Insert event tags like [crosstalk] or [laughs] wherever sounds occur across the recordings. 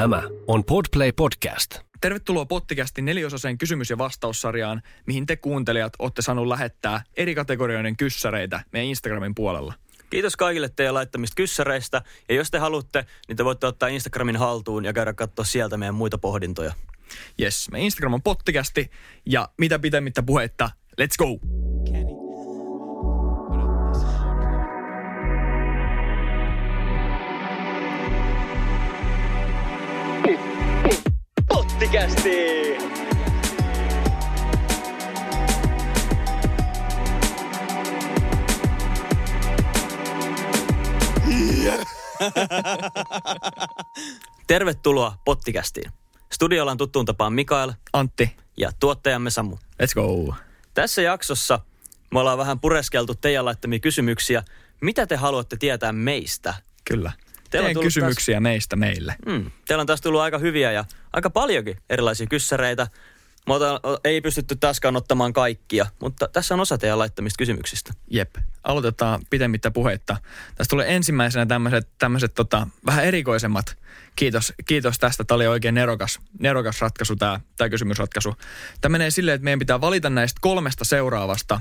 Tämä on Podplay Podcast. Tervetuloa Pottikästin neliosaisen kysymys- ja vastaussarjaan, mihin te kuuntelijat olette saanut lähettää eri kategorioiden kyssäreitä meidän Instagramin puolella. Kiitos kaikille teidän laittamista kyssäreistä. Ja jos te haluatte, niin te voitte ottaa Instagramin haltuun ja käydä katsoa sieltä meidän muita pohdintoja. Yes, meidän Instagram on Pottikästi ja mitä pitemmittä puhetta, let's go! Pottikästi! [laughs] Tervetuloa Pottikästiin. Studiolla on tuttuun tapaan Mikael Antti, ja tuottajamme Samu. let's go! Tässä jaksossa me ollaan vähän pureskeltu teidän laittamia kysymyksiä. Mitä te haluatte tietää meistä? Kyllä. Teillä on kysymyksiä meistä meille. Mm. Teillä on taas tullut aika hyviä ja aika paljonkin erilaisia kyssäreitä. Mä otan, ei pystytty taaskaan ottamaan kaikkia, mutta tässä on osa teidän laittamista kysymyksistä. Jep. Aloitetaan pitemmittä puheitta. Tästä tulee ensimmäisenä tämmöiset, tämmöiset tota, vähän erikoisemmat. Kiitos, kiitos tästä. Tämä oli oikein nerokas, nerokas ratkaisu, tämä, tämä kysymysratkaisu. Tämä menee silleen, että meidän pitää valita näistä kolmesta seuraavasta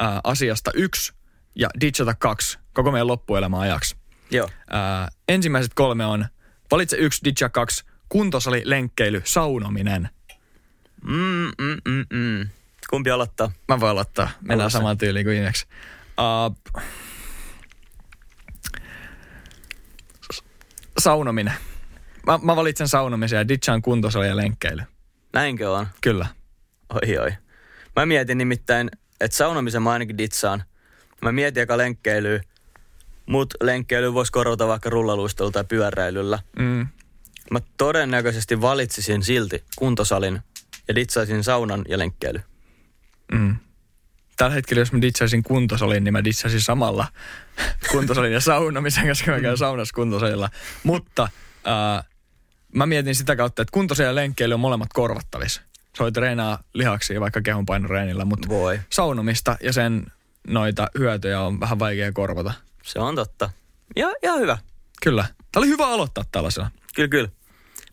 ää, asiasta yksi ja ditchata kaksi koko meidän loppuelämän ajaksi. Joo. Ää, ensimmäiset kolme on valitse yksi, ditcha kaksi, kuntosali, lenkkeily, saunominen. Mm, mm, mm, mm. Kumpi aloittaa? Mä voin aloittaa. Mennään samaan tyyliin kuin viimeksi. Uh, saunominen. Mä, mä valitsen saunomisen ja ditchaan kuntosali ja lenkkeily. Näinkö on? Kyllä. Oi oi. Mä mietin nimittäin, että saunomisen mä ainakin ditsaan. Mä mietin aika lenkkeilyä, mut lenkkeily voisi korvata vaikka rullaluistelulla tai pyöräilyllä. Mm. Mä todennäköisesti valitsisin silti kuntosalin ja ditsaisin saunan ja lenkkeily. Mm. Tällä hetkellä, jos mä ditchaisin kuntosalin, niin mä ditchaisin samalla [laughs] kuntosalin ja saunomisen, koska mä käyn saunassa kuntosalilla. Mutta uh, mä mietin sitä kautta, että kuntosali ja lenkkeily on molemmat korvattavissa. Se voi treenaa lihaksia vaikka kehonpainoreenillä, mutta Voi. saunomista ja sen noita hyötyjä on vähän vaikea korvata. Se on totta. Ja, ja hyvä. Kyllä. Tämä oli hyvä aloittaa tällaisella. Kyllä, kyllä.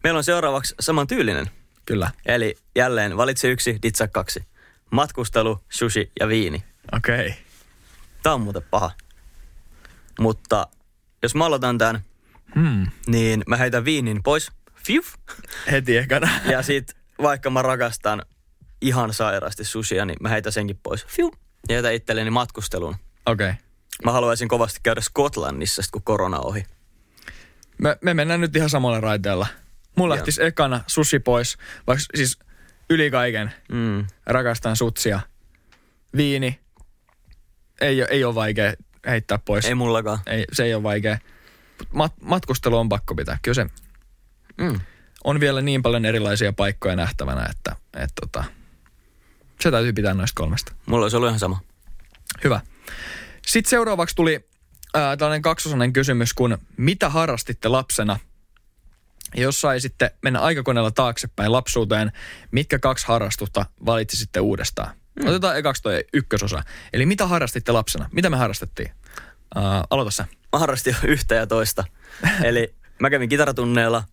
Meillä on seuraavaksi saman tyylinen. Kyllä. Eli jälleen valitse yksi, ditsaa kaksi. Matkustelu, sushi ja viini. Okei. Okay. Tämä on muuten paha. Mutta jos mä aloitan tämän, Hmm. niin mä heitän viinin pois. Fiuf. Heti ekana. [laughs] Ja sit vaikka mä rakastan ihan sairaasti sushia, niin mä heitän senkin pois. Fiu. Ja jätän itselleni matkusteluun. Okei. Okay. Mä haluaisin kovasti käydä Skotlannissa, sit kun korona on ohi. Me, me mennään nyt ihan samalla raiteella. Mulla lähtisi ekana sushi pois, vaikka siis yli kaiken Mm. rakastan sutsia. Viini. Ei, ei ole vaikea heittää pois. Ei mullakaan. ei, se ei ole vaikea. Mat, matkustelu on pakko pitää. Kyllä se Mm. on vielä niin paljon erilaisia paikkoja nähtävänä, että et, tota, se täytyy pitää noista kolmesta. Mulla olisi ollut ihan sama. Hyvä. Sitten seuraavaksi tuli ää, tällainen kaksosainen kysymys, kun mitä harrastitte lapsena? Ja jos saisitte mennä aikakoneella taaksepäin lapsuuteen, mitkä kaksi harrastusta valitsisitte uudestaan? Mm. Otetaan ekaksi toi ykkösosa. Eli mitä harrastitte lapsena? Mitä me harrastettiin? Ää, aloita sä. Mä harrastin [laughs] yhtä ja toista. Eli mä kävin kitaratunneilla,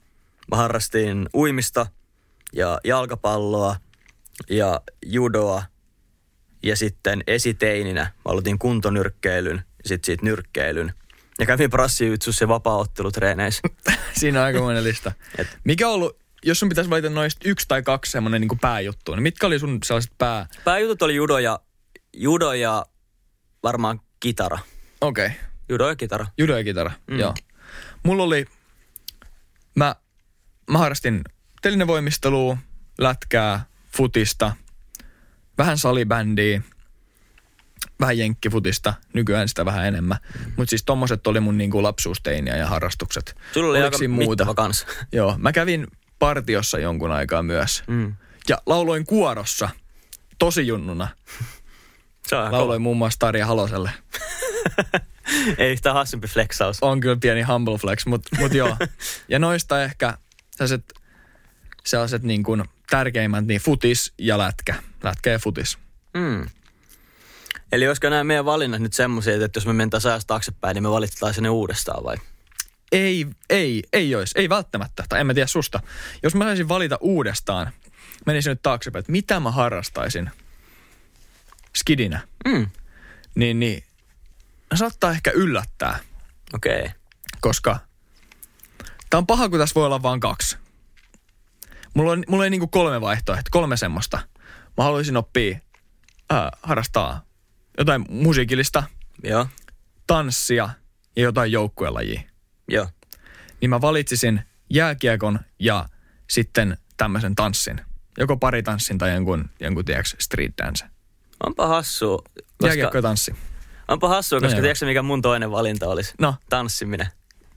mä harrastin uimista ja jalkapalloa ja judoa. Ja sitten esiteininä mä aloitin kuntonyrkkeilyn ja sitten siitä nyrkkeilyn. Ja kävin prassijutsussa ja vapaa-ottelutreeneissä. [laughs] Siinä on aikamoinen lista. Et- Mikä on ollut, jos sun pitäisi valita noista yksi tai kaksi semmoinen niin pääjuttu, niin mitkä oli sun sellaiset pää... Pääjutut oli judo ja, judo ja varmaan kitara. Okei. Okay. Judo ja kitara. Judo ja kitara. Mm. joo. Mulla oli, mä, mä harrastin telinevoimistelua, lätkää, futista, vähän salibändiä, vähän jenkkifutista, nykyään sitä vähän enemmän. Mm. Mutta siis tommoset oli mun niinku lapsuusteiniä ja harrastukset. Sulla oli Oliko aika muuta? kans. [laughs] Joo, mä kävin partiossa jonkun aikaa myös. Mm. Ja lauloin kuorossa, tosi junnuna. [laughs] Lauloin muun muassa Tarja Haloselle. [laughs] Ei yhtään hassumpi flexaus. on kyllä pieni humble flex, mutta mut joo. Ja noista ehkä sellaiset, sellaiset niin kuin tärkeimmät, niin futis ja lätkä. Lätkä ja futis. Mm. Eli olisiko nämä meidän valinnat nyt semmoisia, että jos me mentäisiin ajasta taaksepäin, niin me valitetaan sinne uudestaan vai? Ei, ei, ei olisi. Ei välttämättä. Tai en mä tiedä susta. Jos mä saisin valita uudestaan, menisin nyt taaksepäin, että mitä mä harrastaisin skidinä, Mm. niin, niin saattaa ehkä yllättää, Okei. Okay. koska tää on paha, kun tässä voi olla vain kaksi. Mulla, on, mulla ei niinku kolme vaihtoehtoa, kolme semmoista. Mä haluaisin oppia, ää, harrastaa jotain musiikillista, Joo. tanssia ja jotain joukkuelajia. Joo. Niin mä valitsisin jääkiekon ja sitten tämmöisen tanssin. Joko paritanssin tai jonkun, jonkun tiedätkö, street dance. Onpa hassua. Jääkiekko Koska, ja tanssi. onpa hassua, koska joo. tiedätkö mikä mun toinen valinta olisi? No, Tanssiminen.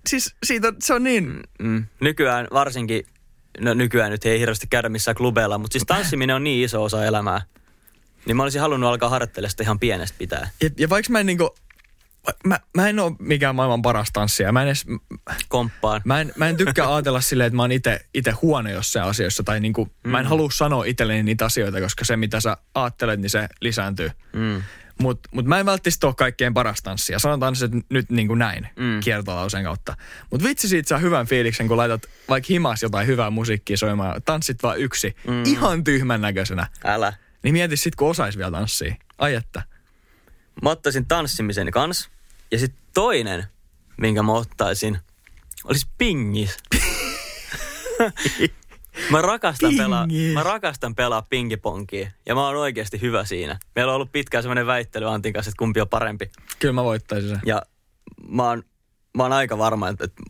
siis siitä, se on niin, Mm. Nykyään varsinkin, no nykyään nyt ei hirveästi käydä missään klubeilla, mutta siis tanssiminen on niin iso osa elämää. Niin mä olisin halunnut alkaa harjoittelemaan sitä ihan pienestä pitää. Ja, ja vaikka mä en niinku, mä, mä en ole mikään maailman paras tanssija. Mä en, edes, Komppaan. mä en, mä en tykkää ajatella silleen, että mä oon ite, ite huono jossain asioissa. Tai niinku, mm. mä en halua sanoa itselleni niitä asioita, koska se mitä sä ajattelet, niin se lisääntyy. Mm. Mutta mut mä en välttämättä ole kaikkein paras tanssija. Sanotaan se nyt niin kuin näin mm. kiertolauseen kautta. Mutta vitsi siitä saa hyvän fiiliksen, kun laitat vaikka himas jotain hyvää musiikkia soimaan. Tanssit vaan yksi. Mm. Ihan tyhmän näköisenä. Älä. Niin mieti sit, kun osais vielä tanssia. Ai että. Mä ottaisin tanssimisen kans. Ja sitten toinen, minkä mä ottaisin, olisi pingis. [laughs] [laughs] mä rakastan pelaa, mä rakastan pelaa pingiponkia ja mä oon oikeasti hyvä siinä. Meillä on ollut pitkään semmoinen väittely Antin kanssa, että kumpi on parempi. Kyllä mä voittaisin sen. Ja mä oon, mä oon aika varma, että, että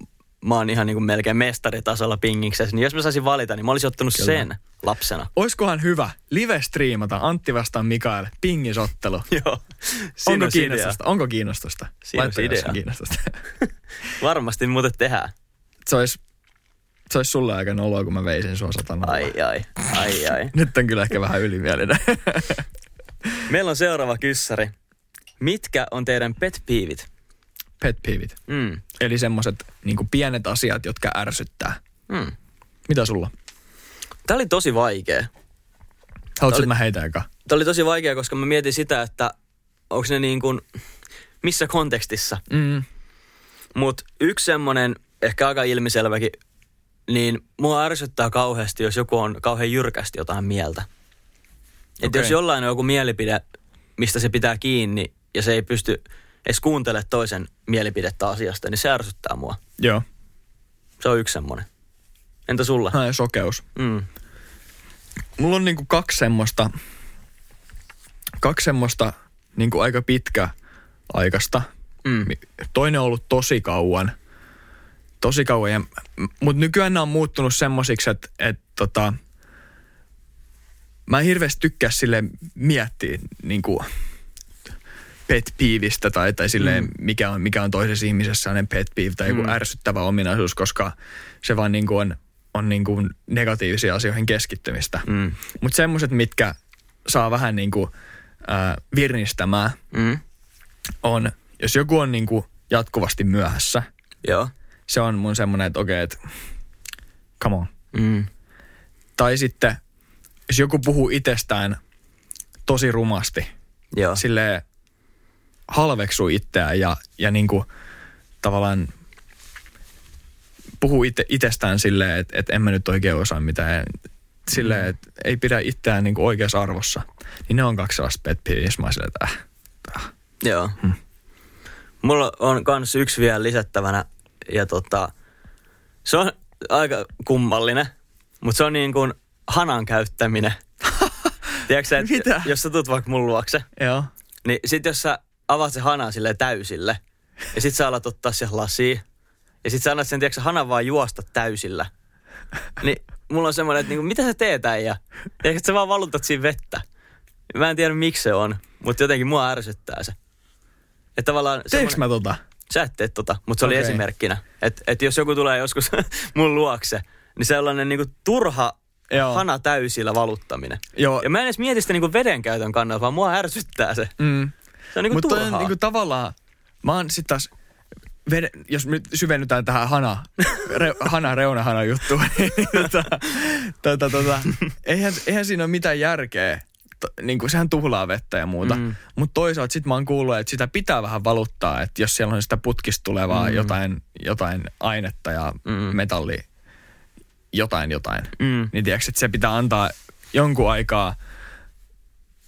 mä oon ihan niin kuin melkein mestaritasolla pingiksessä. Niin jos mä saisin valita, niin mä olisin ottanut Kyllä. sen lapsena. Oiskohan hyvä live-striimata Antti vastaan Mikael pingisottelu? [laughs] Joo. Siinä Onko idea. kiinnostusta? Onko kiinnostusta? Siinä idea. kiinnostusta. [laughs] Varmasti muuten tehdään. se olisi se olisi sulle aika noloa, kun mä veisin sua satana. Ai ai, ai ai. [laughs] Nyt on kyllä ehkä vähän ylimielinen. [laughs] Meillä on seuraava kyssäri. Mitkä on teidän pet peevit? Pet peevit. Mm. Eli semmoset niin pienet asiat, jotka ärsyttää. Mm. Mitä sulla? Tämä oli tosi vaikea. Haluatko, että mä heitän eka? Tämä oli tosi vaikea, koska mä mietin sitä, että onko ne niin kuin, missä kontekstissa. Mm. Mutta yksi semmoinen, ehkä aika ilmiselväkin, niin mua ärsyttää kauheasti, jos joku on kauhean jyrkästi jotain mieltä. Että Okei. jos jollain on joku mielipide, mistä se pitää kiinni ja se ei pysty edes kuuntelemaan toisen mielipidettä asiasta, niin se ärsyttää mua. Joo. Se on yksi semmoinen. Entä sulla? Ai, sokeus. Mm. Mulla on niinku kaksi semmoista, kaksi semmoista niinku aika pitkä aikasta. Mm. Toinen on ollut tosi kauan. Tosi kauan. Mutta nykyään nämä on muuttunut semmosiksi, että et, tota, mä en hirveästi tykkää sille miettiä niinku pet peevistä tai, tai silleen, mm. mikä, on, mikä on toisessa ihmisessä sellainen pet peeve tai joku Mm. ärsyttävä ominaisuus, koska se vaan niinku on, on niinku negatiivisiin asioihin keskittymistä. Mm. Mutta semmoiset, mitkä saa vähän niinku, äh, virnistämään, Mm. on, jos joku on niinku jatkuvasti myöhässä, Joo. Se on mun semmoinen, että okei, että come on. Mm. Tai sitten, jos joku puhuu itsestään tosi rumasti, Joo. silleen halveksuu itseään ja, ja niinku tavallaan puhuu itse, itsestään silleen, että, että en mä nyt oikein osaa mitään. Silleen, että ei pidä itseään niinku oikeassa arvossa. Niin ne on kaksi sellaista pet peeves. Mä silleen, että äh, äh. Joo. Mulla on kans yksi vielä lisättävänä ja tota, se on aika kummallinen, mutta se on niin kuin hanan käyttäminen. [laughs] Tiedätkö että Mitä? jos sä tulet vaikka mun luokse, Joo. niin sit jos sä avaat se hanan silleen täysille ja sit sä alat ottaa siihen lasiin ja sit sä annat sen, tiedätkö, hanan vaan juosta täysillä, niin mulla on semmoinen, että niinku, mitä sä teet äijä? Tiedätkö, että sä vaan valutat siinä vettä. Mä en tiedä miksi se on, mutta jotenkin mua ärsyttää se. Että tavallaan Teekö semmoinen- mä tota? Sä et tee tota, mutta se oli Okei. esimerkkinä. Että et jos joku tulee joskus [laughs] mun luokse, niin sellainen niinku turha Joo. hana täysillä valuttaminen. Joo. Ja mä en edes mieti sitä niinku vedenkäytön kannalta, vaan mua ärsyttää se. Mm. Se on niinku Mutta turhaa. on niinku tavallaan, mä oon sit taas, vede, jos nyt syvennytään tähän hana, re, hana reunahana juttuun, [laughs] niin tota, tota, tota, eihän, eihän siinä ole mitään järkeä niin kuin, sehän tuhlaa vettä ja muuta. Mm. Mutta toisaalta sitten mä oon kuullut, että sitä pitää vähän valuttaa, että jos siellä on sitä putkista tulevaa Mm. jotain, jotain ainetta ja Mm. metalli, jotain jotain, Mm. niin tiedätkö, että se pitää antaa jonkun aikaa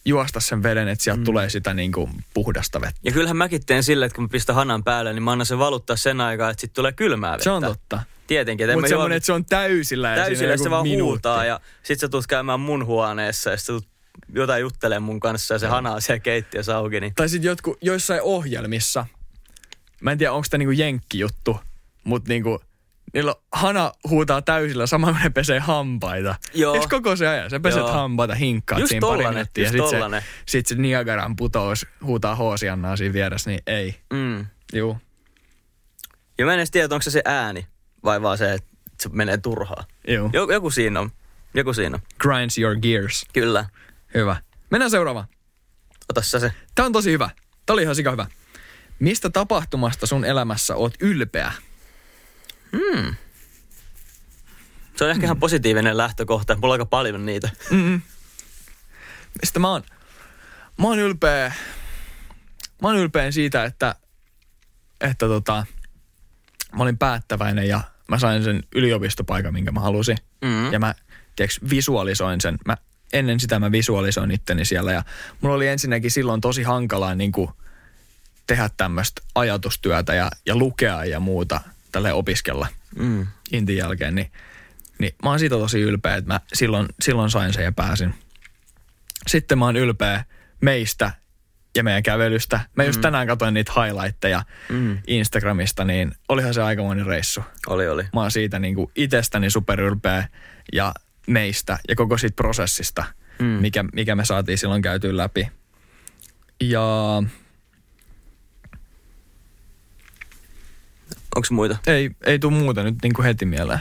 juosta sen veden, että sieltä mm. tulee sitä niin kuin puhdasta vettä. Ja kyllähän mäkin teen silleen, että kun mä pistän hanan päälle, niin mä annan sen valuttaa sen aikaa, että sitten tulee kylmää vettä. Se on totta. Tietenkin. Mutta semmoinen, juo- että se on täysillä ja täysillä siinä se vaan minuutti. huutaa ja sit sä tulet käymään mun huoneessa ja sit sä tulet jotain juttelemaan mun kanssa ja se hana on siellä keittiössä auki. Niin. Tai sitten jotkut, joissain ohjelmissa, mä en tiedä onko tämä niinku jenkkijuttu, mutta niinku, niillä hana huutaa täysillä sama kun ne pesee hampaita. Joo. Eikö koko se ajan? Sä peset Joo. hampaita, hinkkaat Just siinä pari tollanen, minuuttia. just ja sit se, sit se Niagaran putous huutaa hoosiannaa siinä vieressä, niin ei. Mm. Juu. Ja mä en edes tiedä, onko se se ääni vai vaan se, että se menee turhaa. Joku, joku siinä on. Joku siinä on. Grinds your gears. Kyllä. Hyvä. Mennään seuraavaan. Ota sä se. Tämä on tosi hyvä. Tämä oli ihan sika hyvä. Mistä tapahtumasta sun elämässä oot ylpeä? Se on ehkä ihan positiivinen lähtökohta. Mulla on aika paljon niitä. Mm-mm. Mistä mä oon? Mä oon ylpeä. Mä oon ylpeä siitä, että, että tota, mä olin päättäväinen ja mä sain sen yliopistopaikan, minkä mä halusin. Mm. Ja mä, tiiäks, visualisoin sen. Mä, ennen sitä mä visualisoin itteni siellä ja mulla oli ensinnäkin silloin tosi hankalaa niin kuin tehdä tämmöistä ajatustyötä ja, ja lukea ja muuta tälle opiskella Mm. intin jälkeen, niin, niin mä oon siitä tosi ylpeä, että mä silloin, silloin sain sen ja pääsin. Sitten mä oon ylpeä meistä ja meidän kävelystä. Mä just tänään katsoin niitä highlightteja Mm. Instagramista, niin olihan se aikamoinen reissu. Oli, oli. Mä oon siitä niin kuin itsestäni superylpeä ja meistä ja koko siitä prosessista, Mm. mikä, mikä me saatiin silloin käytyä läpi. Ja Onko muita? ei, ei tule muuta nyt niin kuin heti mieleen.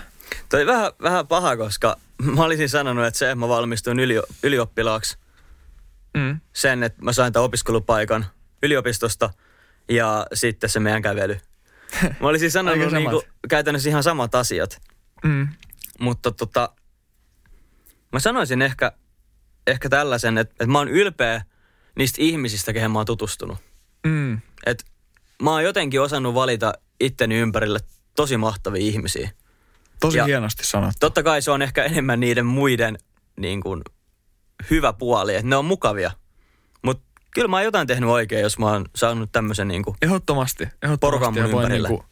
Toi vähän, vähän paha, koska mä olisin sanonut, että se, että mä valmistuin yli, ylioppilaaksi Mm. sen, että mä sain tämän opiskelupaikan yliopistosta ja sitten se meidän kävely. [laughs] Mä olisin sanonut samat. niinku, käytännössä ihan samat asiat, Mm. mutta tota, mä sanoisin ehkä, ehkä tällaisen, että, että mä oon ylpeä niistä ihmisistä, kehen mä oon tutustunut. Mm. Et mä oon jotenkin osannut valita itteni ympärille tosi mahtavia ihmisiä. Tosi Ja- hienosti sanottu. Totta kai se on ehkä enemmän niiden muiden niin kuin, hyvä puoli, että ne on mukavia. Mutta kyllä mä oon jotain tehnyt oikein, jos mä oon saanut tämmöisen niin kuin, Ehdottomasti. Porukan Ehdottomasti mun ja ympärille. niinku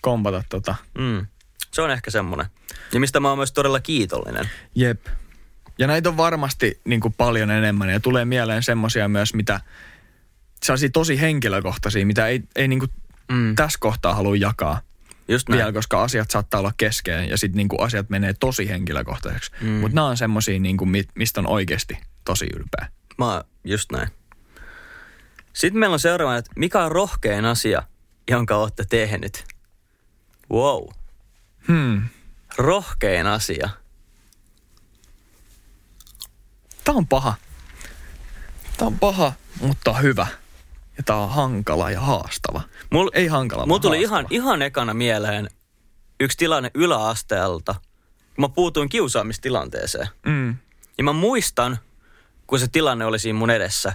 kompata tota. mm, se on ehkä semmoinen. Ja mistä mä oon myös todella kiitollinen. Jep. Ja näitä on varmasti niinku paljon enemmän ja tulee mieleen semmosia myös, mitä sellaisia tosi henkilökohtaisia, mitä ei, ei niinku Mm. tässä kohtaa halua jakaa Just näin. vielä, koska asiat saattaa olla kesken ja sitten niinku asiat menee tosi henkilökohtaiseksi. Mm. Mutta nämä on semmosia, niinku, mi- mistä on oikeasti tosi ylpeä. Mä just näin. Sitten meillä on seuraava, että mikä on rohkein asia, jonka olette tehnyt? Wow. Hmm. Rohkein asia. Tää on paha. Tää on paha, mutta hyvä. Ja tää on hankala ja haastava. Mul, Ei hankala, Mulla tuli haastava. ihan, ihan ekana mieleen yksi tilanne yläasteelta. Kun mä puutuin kiusaamistilanteeseen. Mm. Ja mä muistan, kun se tilanne oli siinä mun edessä.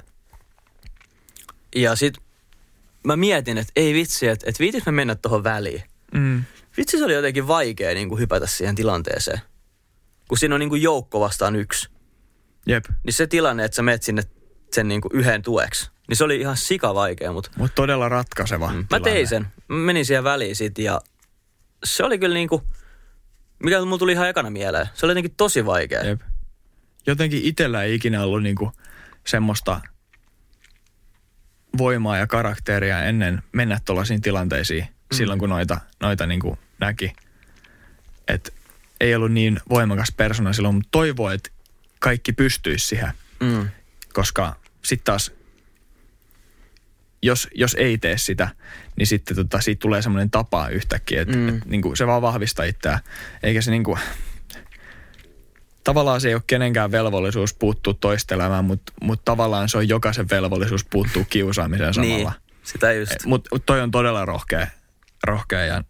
Ja sit mä mietin, että ei vitsi, että, että viitis mä mennä tuohon väliin. Mm. Vitsi se oli jotenkin vaikea niin kuin hypätä siihen tilanteeseen. Kun siinä on niin kuin joukko vastaan yksi. Jep. Niin se tilanne, että sä menet sinne sen niin kuin yhden tueksi. Niin se oli ihan sika vaikea, mutta Mutta todella ratkaiseva Mm. Mä tein sen. Mä menin siihen väliin sit ja se oli kyllä niinku, mikä mulla tuli ihan ekana mieleen. Se oli jotenkin tosi vaikea. Jep. Jotenkin itsellä ei ikinä ollut niinku semmoista voimaa ja karakteria ennen mennä tuollaisiin tilanteisiin mm. silloin, kun noita, noita niinku näki. Et ei ollut niin voimakas persona silloin, mutta toivoo, että kaikki pystyisi siihen, Mm. koska sitten taas, jos, jos ei tee sitä, niin sitten tota, siitä tulee semmoinen tapa yhtäkkiä, että Mm. et, niinku, se vaan vahvistaa itseään. Eikä se niinku, tavallaan se ei ole kenenkään velvollisuus puuttua toista elämään, mutta mut tavallaan se on jokaisen velvollisuus puuttua kiusaamiseen samalla. Niin, sitä just. Mutta mut toi on todella rohkea, rohkea ja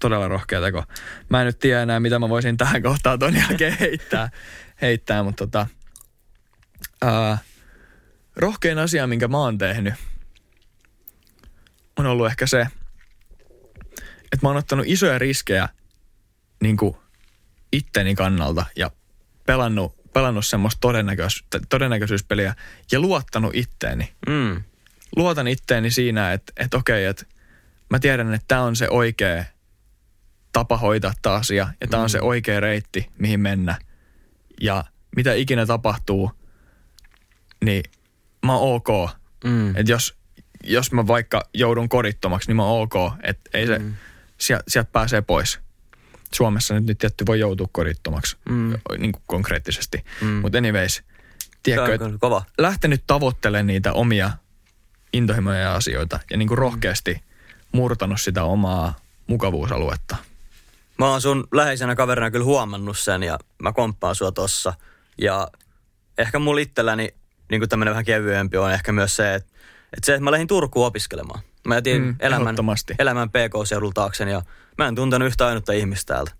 todella rohkea teko. Mä en nyt tiedä enää, mitä mä voisin tähän kohtaan ton jälkeen heittää, heittää mutta tota, ää, rohkein asia, minkä mä oon tehnyt, on ollut ehkä se, että mä oon ottanut isoja riskejä niin kuin itteni kannalta ja pelannut, pelannut semmoista todennäköis, todennäköisyyspeliä ja luottanut itteeni. Mm. Luotan itteeni siinä, että, että okei, että mä tiedän, että tämä on se oikea tapa hoitaa tämä asia ja tämä on se oikea reitti, mihin mennä. Ja mitä ikinä tapahtuu, niin mä oon ok. Mm. Että jos, jos mä vaikka joudun kodittomaksi, niin mä oon ok. Että ei se, Mm. sieltä, sieltä pääsee pois. Suomessa nyt, nyt tietty voi joutua kodittomaksi Mm. niin kuin konkreettisesti. Mm. Mutta anyways, tiedätkö, että kova. lähtenyt tavoittelemaan niitä omia intohimoja ja asioita ja niin kuin rohkeasti murtanut sitä omaa mukavuusaluetta. Mä oon sun läheisenä kaverina kyllä huomannut sen ja mä komppaan sua tossa. Ja ehkä mulla itselläni niin tämmönen vähän kevyempi on ehkä myös se, että, että se, että mä lähdin Turkuun opiskelemaan. Mä jätin Mm, elämän, elämän PK-seudulta taakse ja mä en tuntenut yhtä ainutta ihmistä täältä.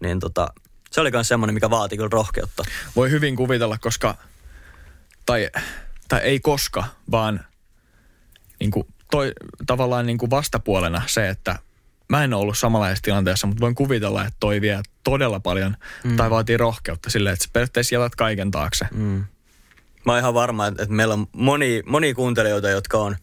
Niin tota, se oli myös semmoinen, mikä vaati kyllä rohkeutta. Voi hyvin kuvitella, koska, tai, tai ei koska, vaan niin kuin toi, tavallaan niin kuin vastapuolena se, että mä en ole ollut samanlaisessa tilanteessa, mutta voin kuvitella, että toi vie todella paljon mm. tai vaatii rohkeutta silleen, että sä periaatteessa jätät kaiken taakse. Mm. Mä oon ihan varma, että meillä on moni, moni kuuntelijoita, jotka on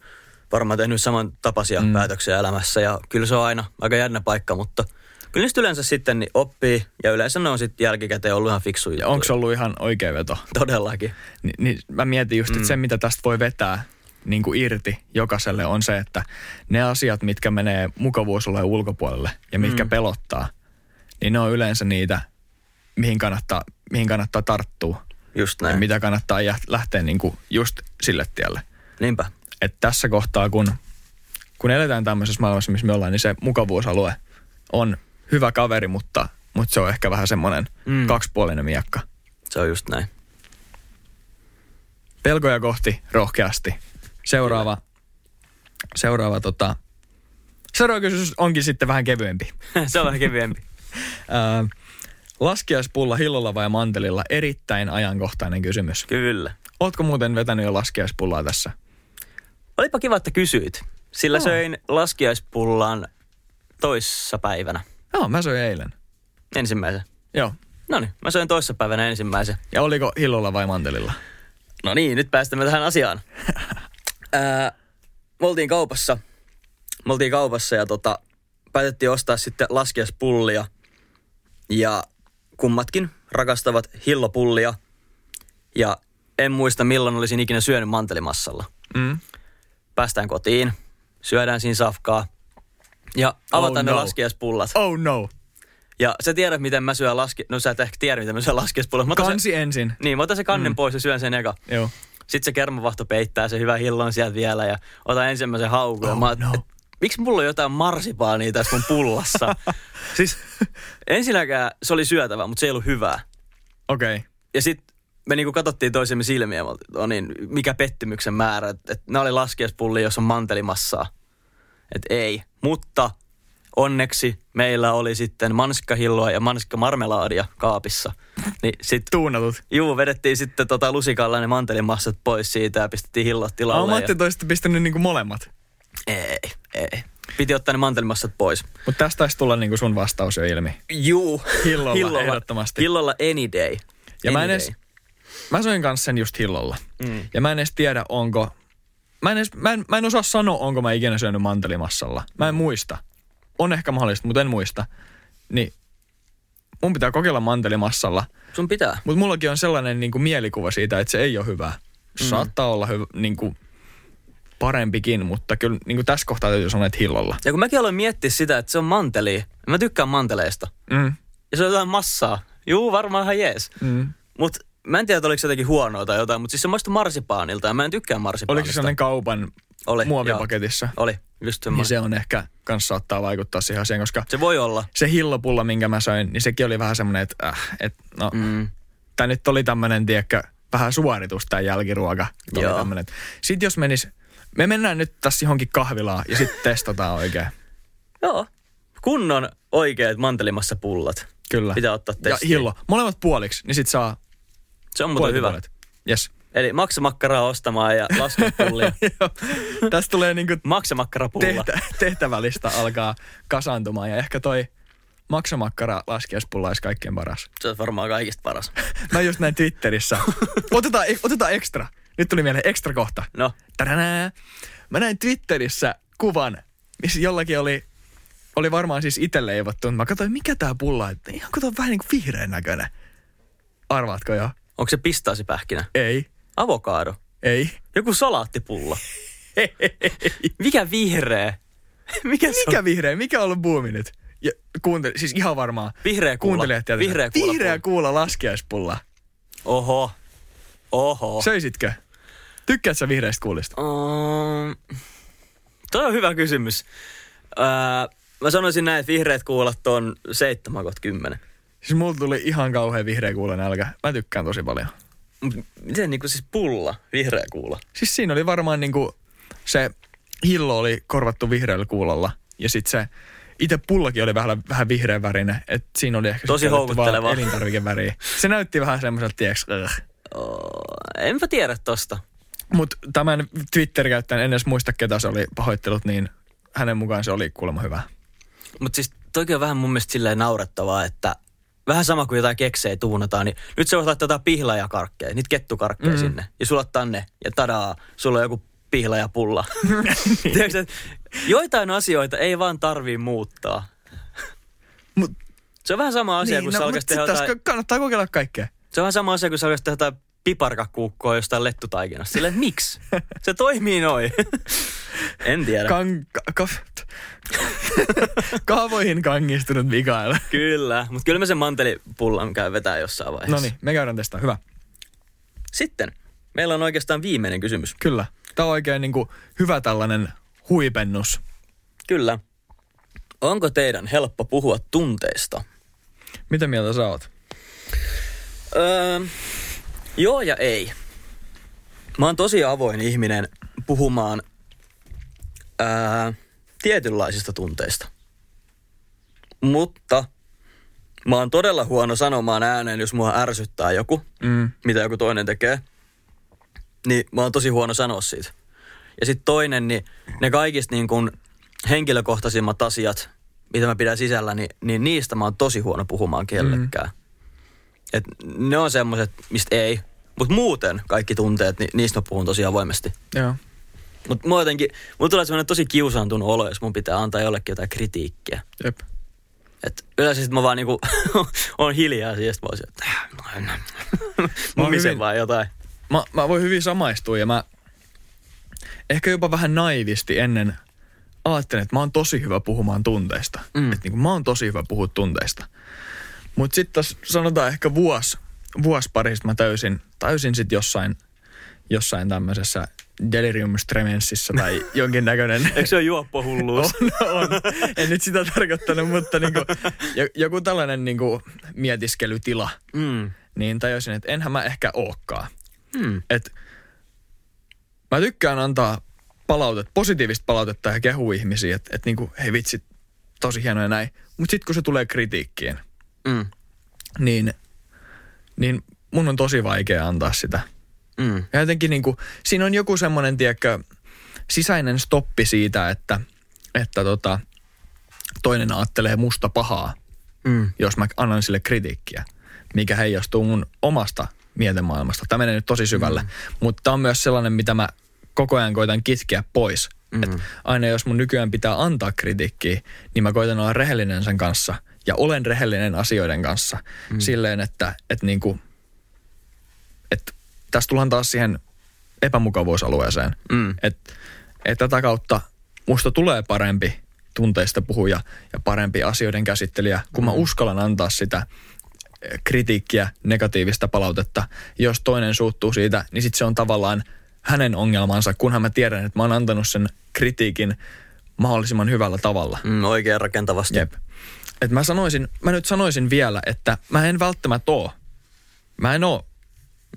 varmaan tehnyt samantapaisia mm. päätöksiä elämässä. Ja kyllä se on aina aika jännä paikka, mutta kyllä niistä yleensä sitten niin oppii. Ja yleensä ne on sitten jälkikäteen ollut ihan fiksuja. Ja onko se ollut ihan oikea veto? Todellakin. Ni, niin mä mietin just, että se mitä tästä voi vetää niin kuin irti jokaiselle on se, että ne asiat, mitkä menee mukavuusalueen ulkopuolelle ja mitkä mm. pelottaa, niin ne on yleensä niitä, mihin kannattaa, mihin kannattaa tarttua. Just Ja näin. mitä kannattaa lähteä niin kuin just sille tielle. Niinpä. Että tässä kohtaa, kun, kun eletään tämmöisessä maailmassa, missä me ollaan, niin se mukavuusalue on hyvä kaveri, mutta, mutta se on ehkä vähän semmoinen mm. Mm. kaksipuolinen miekka. Se on just näin. Pelkoja kohti rohkeasti. Seuraava, seuraava, tota, seuraava kysymys onkin sitten vähän kevyempi. [laughs] se on vähän kevyempi. [laughs] Laskiaispulla hillolla vai mantelilla? Erittäin ajankohtainen kysymys. Kyllä. Ootko muuten vetänyt jo laskiaispullaa tässä? Olipa kiva, että kysyit. Sillä Joo. söin laskiaispullan toissa päivänä. Joo, mä söin eilen. Ensimmäisen. Joo. No niin, mä söin toissa päivänä ensimmäisen. Ja oliko hillolla vai mantelilla? No niin, nyt päästämme tähän asiaan. [laughs] Ää, me oltiin kaupassa. Me oltiin kaupassa ja tota, päätettiin ostaa sitten laskiaispullia. Ja kummatkin rakastavat hillopullia. Ja en muista milloin olisin ikinä syönyt mantelimassalla. Mm. Päästään kotiin, syödään siinä safkaa ja avataan Oh ne no. laskiaispullat. Oh no. Ja sä tiedät, miten mä syön laski... No sä et ehkä tiedä, miten mä syön laskiaispullat. Otan Kansi se... ensin. Niin, mä otan se kannen mm. pois ja syön sen eka. Joo. Sitten se kermavahto peittää se hyvä hillon sieltä vielä ja otan ensimmäisen haukun. ja Oh mä oot, no. et, miksi mulla on jotain marsipaania tässä mun pullassa? [laughs] siis ensinnäkään se oli syötävä, mutta se ei ollut hyvää. Okei. Okay. Ja sitten me niinku katsottiin toisemme silmiä no niin, mikä pettymyksen määrä. Että et, nämä oli laskiaispulli, jos on mantelimassaa. Että ei. Mutta onneksi meillä oli sitten manskahilloa ja manskamarmelaadia kaapissa. Niin sit, Tuunatut. juu, vedettiin sitten tota lusikalla ne mantelimassat pois siitä ja pistettiin hillot Oh, tilalle. mä ja... ajattelin, olisitte pistänyt niinku molemmat. Ei, ei. Piti ottaa ne mantelimassat pois. Mutta tästä taisi tulla niinku sun vastaus jo ilmi. Juu. Hillolla, ehdottomasti. Hillolla any day. Ja mä Any en edes, day. mä söin kanssa sen just hillolla. Mm. Ja mä en edes tiedä, onko, mä en, edes, mä, en, mä en osaa sanoa, onko mä ikinä syönyt mantelimassalla. Mä en muista. On ehkä mahdollista, mutta en muista. Niin mun pitää kokeilla mantelimassalla. Sun pitää. Mutta mullakin on sellainen niin kuin mielikuva siitä, että se ei ole hyvä. Mm. Saattaa olla hyvä, niin kuin parempikin, mutta kyllä niin kuin tässä kohtaa täytyy sanoa, että hillolla. Ja kun mäkin aloin miettiä sitä, että se on manteli. Mä tykkään manteleista. Mm. Ja se on jotain massaa. Juu, varmaan ihan jees. Mm. Mut mä en tiedä, että oliko se jotenkin huonoa tai jotain, mutta siis se maistui marsipaanilta ja mä en tykkää Oliko marsipaanista. se sellainen kaupan Oli, muovipaketissa? Oli, just Niin se on ehkä kans saattaa vaikuttaa siihen asiaan, koska se voi olla. se hillopulla, minkä mä söin, niin sekin oli vähän semmoinen, että äh, et, no, mm. Tämä nyt oli tämmöinen, tiedätkö, vähän suoritus tämä jälkiruoka. Sitten jos menis, me mennään nyt tässä johonkin kahvilaan ja sitten testataan oikein. [laughs] Joo. Kunnon oikeat mantelimassa pullat. Kyllä. Pitää ottaa Ja testiin. hillo, molemmat puoliksi, niin sit saa Se on muuten hyvä. puolet. Yes. Eli maksamakkaraa ostamaan ja laskupullia. [laughs] Joo. Tästä tulee niinku Maksamakkarapulla. tehtä, tehtävälista alkaa kasaantumaan ja ehkä toi maksamakkara laskiaispulla olisi kaikkein paras. Se on varmaan kaikista paras. [laughs] Mä just näin Twitterissä. Otetaan, otetaan ekstra. Nyt tuli mieleen ekstra kohta. No, Tadänää. Mä näin Twitterissä kuvan, missä jollakin oli, oli varmaan siis itse leivottu. Mä katsoin, mikä tää pulla on. Ihan on vähän niin kuin vihreän näköinen. Arvaatko jo? onko se pistaasipähkinä? Ei. Avokaado. Ei. Joku salaattipulla. Mikä vihreä? Mikä se on? Mikä vihreä? Mikä on ollut buumi nyt? Ja kuuntele, siis ihan varmaan. Vihreä kuula. Kuuntelijat tietää. Vihreä kuula. Vihreä kuula laskiaispulla. Oho. Oho. Söisitkö? Tykkäätkö sä vihreistä kuulista? Um, toi on hyvä kysymys. Öö, mä sanoisin näin, että vihreät kuulat on 7 10. Siis mulla tuli ihan kauhean vihreä kuula nälkä. Mä tykkään tosi paljon. Miten niinku siis pulla, vihreä kuula? Siis siinä oli varmaan niinku se hillo oli korvattu vihreällä kuulolla. Ja sitten se itse pullakin oli vähän, vähän vihreän värinen. Et siinä oli ehkä Tosi houkutteleva. elintarvikeväriä. Se näytti vähän semmoiselta, tieks, Oh, enpä tiedä tosta. Mutta tämän Twitter-käyttäjän, en edes muista ketä se oli pahoittelut, niin hänen mukaan se oli kuulemma hyvä. Mutta siis toki on vähän mun mielestä silleen naurettavaa, että vähän sama kuin jotain keksejä tuunataan, niin nyt se voisi laittaa jotain pihlajakarkkeja, niitä kettukarkkeja mm. sinne, ja sulattaa ne, ja tadaa, sulla on joku pihlajapulla. [laughs] Tiedätkö, että joitain asioita ei vaan tarvii muuttaa. Mut, Se on vähän sama asia, niin, kun no, sä alkaisit tehdä jotain, kannattaa kokeilla kaikkea. se on vähän sama asia, kun sä alkaisit tehdä jotain piparkakuukkoa jostain lettutaikinasta. Silleen, miksi? Se toimii noin. en tiedä. Kan, ka, ka, kaavoihin kangistunut Mikael. Kyllä, mutta kyllä mä sen mantelipullan käyn vetää jossain vaiheessa. No niin, me käydään testaa. Hyvä. Sitten, meillä on oikeastaan viimeinen kysymys. Kyllä. Tämä on oikein niin kuin hyvä tällainen huipennus. Kyllä. Onko teidän helppo puhua tunteista? Mitä mieltä sä oot? Öö, joo ja ei. Mä oon tosi avoin ihminen puhumaan öö, tietynlaisista tunteista. Mutta mä oon todella huono sanomaan ääneen, jos mua ärsyttää joku, Mm. mitä joku toinen tekee. Niin mä oon tosi huono sanoa siitä. Ja sitten toinen, niin ne kaikista niin kun henkilökohtaisimmat asiat, mitä mä pidän sisällä, niin, niin niistä mä oon tosi huono puhumaan kellekään. Mm. Et ne on semmoiset, mistä ei. Mutta muuten kaikki tunteet, niin niistä mä puhun tosi avoimesti. Joo. Mutta mulla jotenkin, mulla tulee semmoinen tosi kiusaantunut olo, jos mun pitää antaa jollekin jotain kritiikkiä. Jep. Et yleensä sit mä vaan niinku [laughs] on hiljaa siitä, mä se, että mumisen [laughs] hyvin- vaan jotain. Mä, mä voin hyvin samaistua ja mä ehkä jopa vähän naivisti ennen ajattelin, että mä oon tosi hyvä puhumaan tunteista. Mm. Että niin mä oon tosi hyvä puhua tunteista. Mutta sitten sanotaan ehkä vuosi, vuosi parista mä täysin, täysin sitten jossain, jossain tämmöisessä delirium tremensissä tai [laughs] jonkinnäköinen Eikö se ole juoppohulluus? [laughs] on, on. En nyt sitä tarkoittanut, mutta niinku, jo- joku tällainen niinku mietiskelytila, Mm. niin tajusin, että enhän mä ehkä ookaan. Mm. Et mä tykkään antaa palautet, positiivista palautetta ja kehu ihmisiä, että et niinku, hei vitsi, tosi hienoja näin. Mutta sitten kun se tulee kritiikkiin, Mm. niin, niin mun on tosi vaikea antaa sitä. Mm. Ja jotenkin niinku, siinä on joku semmoinen, tiedätkö, sisäinen stoppi siitä, että, että tota, toinen ajattelee musta pahaa, Mm. jos mä annan sille kritiikkiä, mikä heijastuu mun omasta mietemaailmasta. Tämä menee nyt tosi syvälle, mm. mutta tämä on myös sellainen, mitä mä koko ajan koitan kitkeä pois. Mm. Et aina jos mun nykyään pitää antaa kritiikkiä, niin mä koitan olla rehellinen sen kanssa ja olen rehellinen asioiden kanssa mm. silleen, että, että niinku, että tässä tullaan taas siihen epämukavuusalueeseen. Mm. Että et tätä kautta musta tulee parempi tunteista puhuja ja parempi asioiden käsittelijä, kun mä uskallan antaa sitä eh, kritiikkiä, negatiivista palautetta. Jos toinen suuttuu siitä, niin sit se on tavallaan hänen ongelmansa, kunhan mä tiedän, että mä oon antanut sen kritiikin mahdollisimman hyvällä tavalla. Mm, oikein rakentavasti. Jep. Et mä sanoisin, mä nyt sanoisin vielä, että mä en välttämättä oo. Mä en oo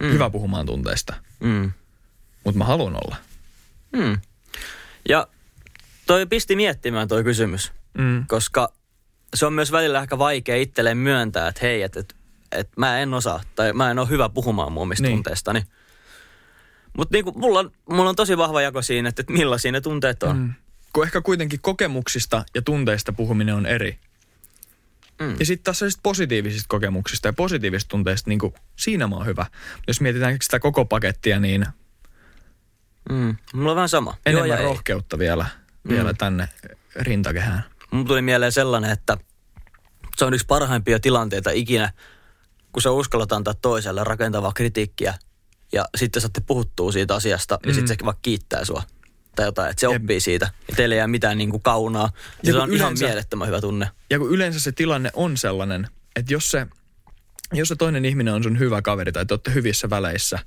mm. hyvä puhumaan tunteista, Mm. mutta mä haluan olla. Mm. Ja toi pisti miettimään toi kysymys, Mm. koska se on myös välillä ehkä vaikea itselleen myöntää, että hei, että et, et mä en osaa tai mä en ole hyvä puhumaan mun omista Niin. niin. tunteistani. Mutta niinku, mulla, on, mulla on tosi vahva jako siinä, että, että millaisia ne tunteet on. Mm. Kun ehkä kuitenkin kokemuksista ja tunteista puhuminen on eri. Mm. Ja sitten taas sellaisista positiivisista kokemuksista ja positiivisista tunteista, niin kuin siinä mä oon hyvä. Jos mietitään sitä koko pakettia, niin Mm. Mulla on vähän sama. enemmän Joo ja ei. rohkeutta vielä, vielä Mm. tänne rintakehään. Mulla tuli mieleen sellainen, että se on yksi parhaimpia tilanteita ikinä, kun sä uskallat antaa toiselle rakentavaa kritiikkiä ja sitten saatte puhuttua siitä asiasta ja Mm. sitten se vaikka kiittää sua tai jotain, että se oppii siitä ja teille ei jää mitään niin kuin kaunaa. Ja, se on ihan yleensä- mielettömän hyvä tunne. Ja kun yleensä se tilanne on sellainen, että jos se, jos se toinen ihminen on sun hyvä kaveri tai te olette hyvissä väleissä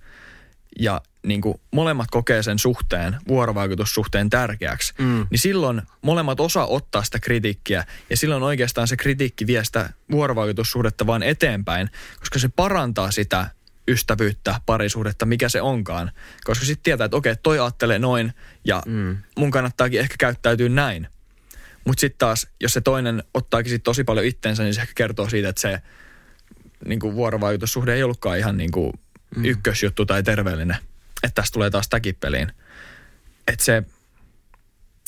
ja niin kuin molemmat kokee sen suhteen, vuorovaikutussuhteen tärkeäksi, Mm. niin silloin molemmat osaa ottaa sitä kritiikkiä ja silloin oikeastaan se kritiikki vie sitä vuorovaikutussuhdetta vaan eteenpäin, koska se parantaa sitä ystävyyttä, parisuhdetta, mikä se onkaan. Koska sitten tietää, että okei, toi ajattelee noin ja Mm. mun kannattaakin ehkä käyttäytyä näin. Mutta sitten taas, jos se toinen ottaakin sit tosi paljon itteensä, niin se ehkä kertoo siitä, että se niin kuin vuorovaikutussuhde ei ollutkaan ihan niin kuin mm. ykkösjuttu tai terveellinen. Että tästä tulee taas täkin peliin. Että se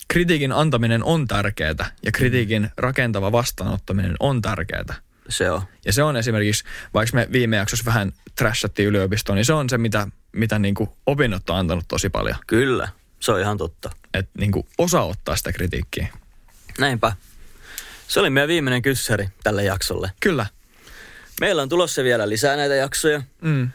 kritiikin antaminen on tärkeää ja kritiikin rakentava vastaanottaminen on tärkeää. Se on. Ja se on esimerkiksi, vaikka me viime jaksossa vähän trashattiin yliopistoon, niin se on se, mitä, mitä niin kuin opinnot on antanut tosi paljon. Kyllä, se on ihan totta. Että niin kuin osaa ottaa sitä kritiikkiä. Näinpä. Se oli meidän viimeinen kyssäri tälle jaksolle. Kyllä. Meillä on tulossa vielä lisää näitä jaksoja. Mm,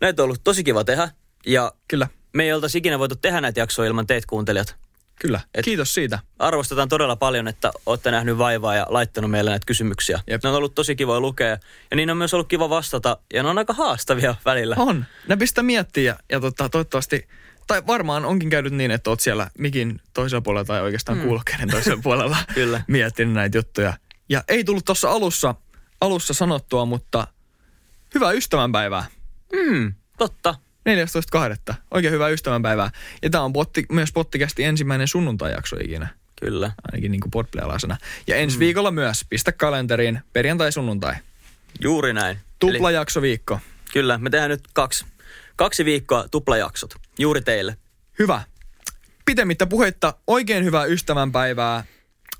Näitä on ollut tosi kiva tehdä. Ja kyllä. me ei oltaisi ikinä voitu tehdä näitä jaksoja ilman teitä kuuntelijat. Kyllä. Et- Kiitos siitä. Arvostetaan todella paljon, että olette nähnyt vaivaa ja laittanut meille näitä kysymyksiä. Jep. Ne on ollut tosi kiva lukea ja niin on myös ollut kiva vastata ja ne on aika haastavia välillä. On. Ne pistää miettiä ja, ja tota, toivottavasti, tai varmaan onkin käynyt niin, että oot siellä mikin toisella puolella tai oikeastaan mm. kuulokkeiden toisella [laughs] puolella Kyllä. miettinyt näitä juttuja. Ja ei tullut tuossa alussa, alussa sanottua, mutta hyvää ystävänpäivää. Mm, totta. 14.2. Oikein hyvää ystävänpäivää. Ja tämä on potti, myös pottikästi ensimmäinen sunnuntai-jakso ikinä. Kyllä. Ainakin niin kuin. Ja ensi mm. viikolla myös. Pistä kalenteriin perjantai-sunnuntai. Juuri näin. Tuplajakso viikko. Kyllä, me tehdään nyt kaksi, kaksi viikkoa tuplajaksot. Juuri teille. Hyvä. Pitemmittä puheitta, oikein hyvää ystävänpäivää,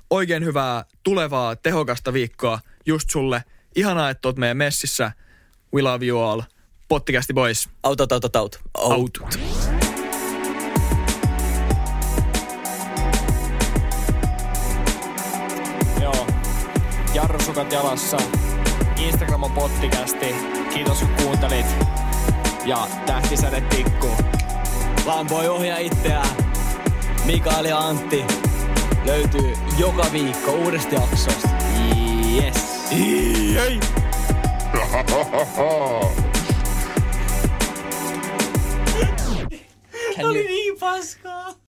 oikein hyvää tulevaa tehokasta viikkoa just sulle. Ihanaa, että oot meidän messissä. We love you all. Pottikästi boys. Out, out, out, out. out. Out. Joo. Jarrusukat jalassa. Instagram on pottikästi. Kiitos kun kuuntelit. Ja tähtisäde tikkuu. Lampoi ohjaa itseään. Mikael ja Antti löytyy joka viikko uudesta jaksosta. Yes. Oli niin paskaa.